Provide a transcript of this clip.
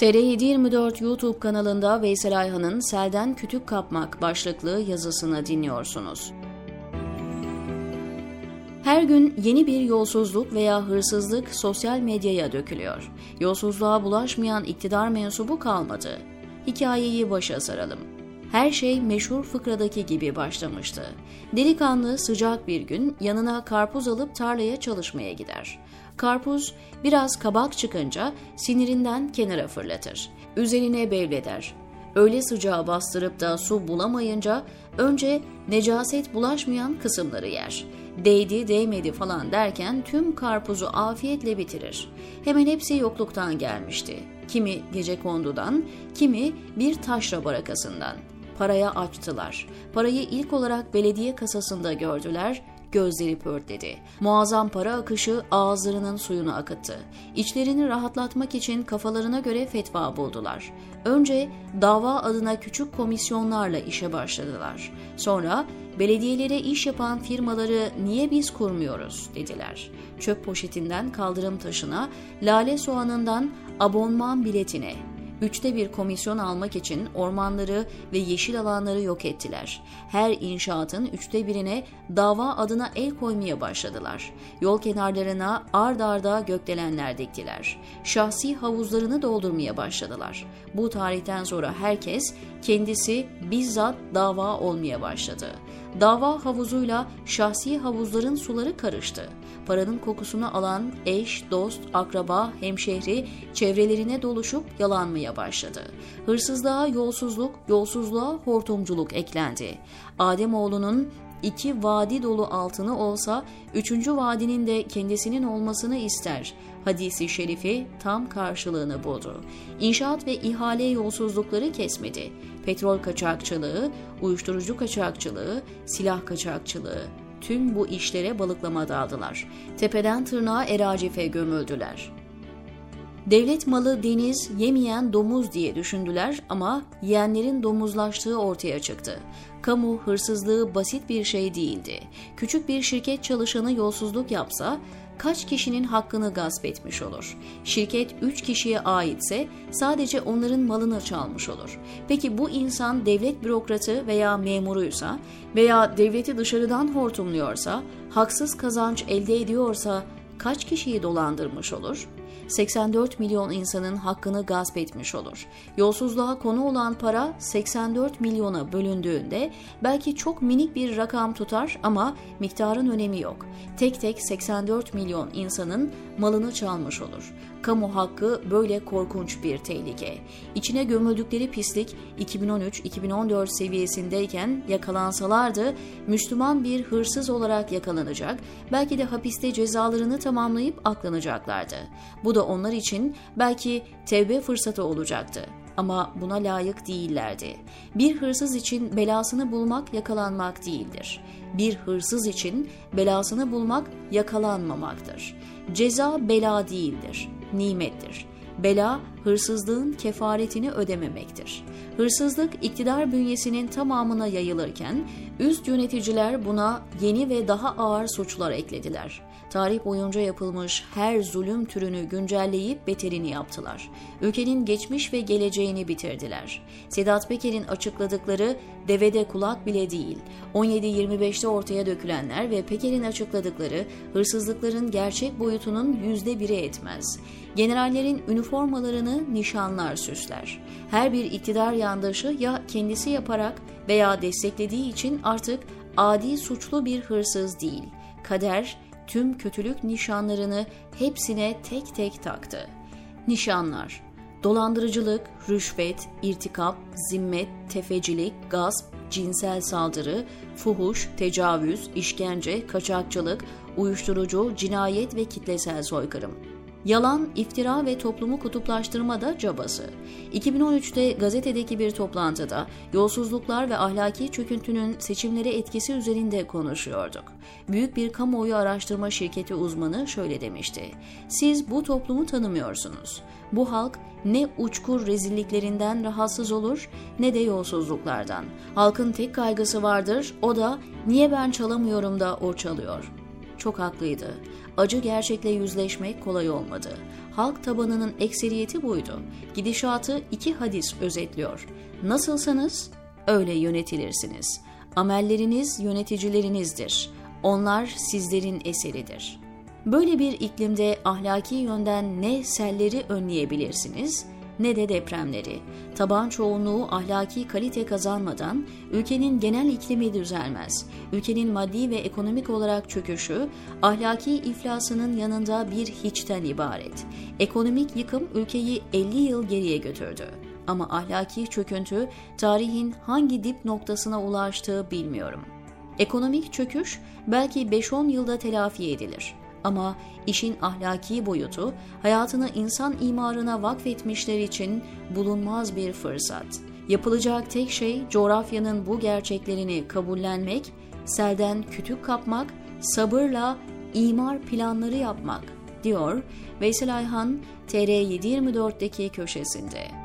TR724 YouTube kanalında Veysel Ayhan'ın Selden Kütük Kapmak başlıklı yazısını dinliyorsunuz. Her gün yeni bir yolsuzluk veya hırsızlık sosyal medyaya dökülüyor. Yolsuzluğa bulaşmayan iktidar mensubu kalmadı. Hikayeyi başa saralım. Her şey meşhur fıkradaki gibi başlamıştı. Delikanlı sıcak bir gün yanına karpuz alıp tarlaya çalışmaya gider. Karpuz biraz kabak çıkınca sinirinden kenara fırlatır. Üzerine bevleder. Öyle sıcağı bastırıp da su bulamayınca önce necaset bulaşmayan kısımları yer. Değdi değmedi falan derken tüm karpuzu afiyetle bitirir. Hemen hepsi yokluktan gelmişti. Kimi gece kondudan, kimi bir taşra barakasından. Paraya açtılar. Parayı ilk olarak belediye kasasında gördüler, gözleri pörtledi. Muazzam para akışı ağızlarının suyunu akıttı. İçlerini rahatlatmak için kafalarına göre fetva buldular. Önce dava adına küçük komisyonlarla işe başladılar. Sonra belediyelere iş yapan firmaları niye biz kurmuyoruz dediler. Çöp poşetinden kaldırım taşına, lale soğanından abonman biletine, üçte bir komisyon almak için ormanları ve yeşil alanları yok ettiler. Her inşaatın üçte birine dava adına el koymaya başladılar. Yol kenarlarına ard arda gökdelenler diktiler. Şahsi havuzlarını doldurmaya başladılar. Bu tarihten sonra herkes kendisi bizzat dava olmaya başladı. Dava havuzuyla şahsi havuzların suları karıştı. Paranın kokusunu alan eş, dost, akraba, hemşehri çevrelerine doluşup yalanmaya başladı. Hırsızlığa yolsuzluk, yolsuzluğa hortumculuk eklendi. Ademoğlu'nun iki vadi dolu altını olsa üçüncü vadinin de kendisinin olmasını ister. Hadisi şerifi tam karşılığını buldu. İnşaat ve ihale yolsuzlukları kesmedi. Petrol kaçakçılığı, uyuşturucu kaçakçılığı, silah kaçakçılığı, tüm bu işlere balıklama daldılar. Tepeden tırnağa eracife gömüldüler. Devlet malı deniz, yemeyen domuz diye düşündüler ama yiyenlerin domuzlaştığı ortaya çıktı. Kamu hırsızlığı basit bir şey değildi. Küçük bir şirket çalışanı yolsuzluk yapsa kaç kişinin hakkını gasp etmiş olur? Şirket 3 kişiye aitse sadece onların malını çalmış olur. Peki bu insan devlet bürokratı veya memuruysa veya devleti dışarıdan hortumluyorsa, haksız kazanç elde ediyorsa kaç kişiyi dolandırmış olur? 84 milyon insanın hakkını gasp etmiş olur. Yolsuzluğa konu olan para 84 milyona bölündüğünde belki çok minik bir rakam tutar ama miktarın önemi yok. Tek tek 84 milyon insanın malını çalmış olur. Kamu hakkı böyle korkunç bir tehlike. İçine gömüldükleri pislik 2013-2014 seviyesindeyken yakalansalardı Müslüman bir hırsız olarak yakalanacak, belki de hapiste cezalarını tamamlayıp aklanacaklardı. Bu da onlar için belki tevbe fırsatı olacaktı ama buna layık değillerdi. Bir hırsız için belasını bulmak yakalanmak değildir. Bir hırsız için belasını bulmak yakalanmamaktır. Ceza bela değildir, nimettir. Bela, hırsızlığın kefaretini ödememektir. Hırsızlık iktidar bünyesinin tamamına yayılırken üst yöneticiler buna yeni ve daha ağır suçlar eklediler. Tarih boyunca yapılmış her zulüm türünü güncelleyip beterini yaptılar. Ülkenin geçmiş ve geleceğini bitirdiler. Sedat Peker'in açıkladıkları devede kulak bile değil. 17-25'te ortaya dökülenler ve Peker'in açıkladıkları hırsızlıkların gerçek boyutunun yüzde biri etmez. Generallerin üniformalarını nişanlar süsler. Her bir iktidar yandaşı ya kendisi yaparak veya desteklediği için artık adi suçlu bir hırsız değil. Kader tüm kötülük nişanlarını hepsine tek tek taktı. Nişanlar dolandırıcılık, rüşvet, irtikap, zimmet, tefecilik, gasp, cinsel saldırı, fuhuş, tecavüz, işkence, kaçakçılık, uyuşturucu, cinayet ve kitlesel soykırım. Yalan, iftira ve toplumu kutuplaştırma da cabası. 2013'te gazetedeki bir toplantıda yolsuzluklar ve ahlaki çöküntünün seçimlere etkisi üzerinde konuşuyorduk. Büyük bir kamuoyu araştırma şirketi uzmanı şöyle demişti. Siz bu toplumu tanımıyorsunuz. Bu halk ne uçkur rezilliklerinden rahatsız olur ne de yolsuzluklardan. Halkın tek kaygısı vardır, o da niye ben çalamıyorum da o çalıyor.'' Çok haklıydı. Acı gerçekle yüzleşmek kolay olmadı. Halk tabanının ekseriyeti buydu. Gidişatı iki hadis özetliyor. Nasılsanız öyle yönetilirsiniz. Amelleriniz yöneticilerinizdir. Onlar sizlerin eseridir. Böyle bir iklimde ahlaki yönden ne selleri önleyebilirsiniz ne de depremleri. Taban çoğunluğu ahlaki kalite kazanmadan ülkenin genel iklimi düzelmez. Ülkenin maddi ve ekonomik olarak çöküşü ahlaki iflasının yanında bir hiçten ibaret. Ekonomik yıkım ülkeyi 50 yıl geriye götürdü. Ama ahlaki çöküntü tarihin hangi dip noktasına ulaştığı bilmiyorum. Ekonomik çöküş belki 5-10 yılda telafi edilir. Ama işin ahlaki boyutu hayatını insan imarına vakfetmişler için bulunmaz bir fırsat. Yapılacak tek şey coğrafyanın bu gerçeklerini kabullenmek, selden kütük kapmak, sabırla imar planları yapmak, diyor Veysel Ayhan TR724'deki köşesinde.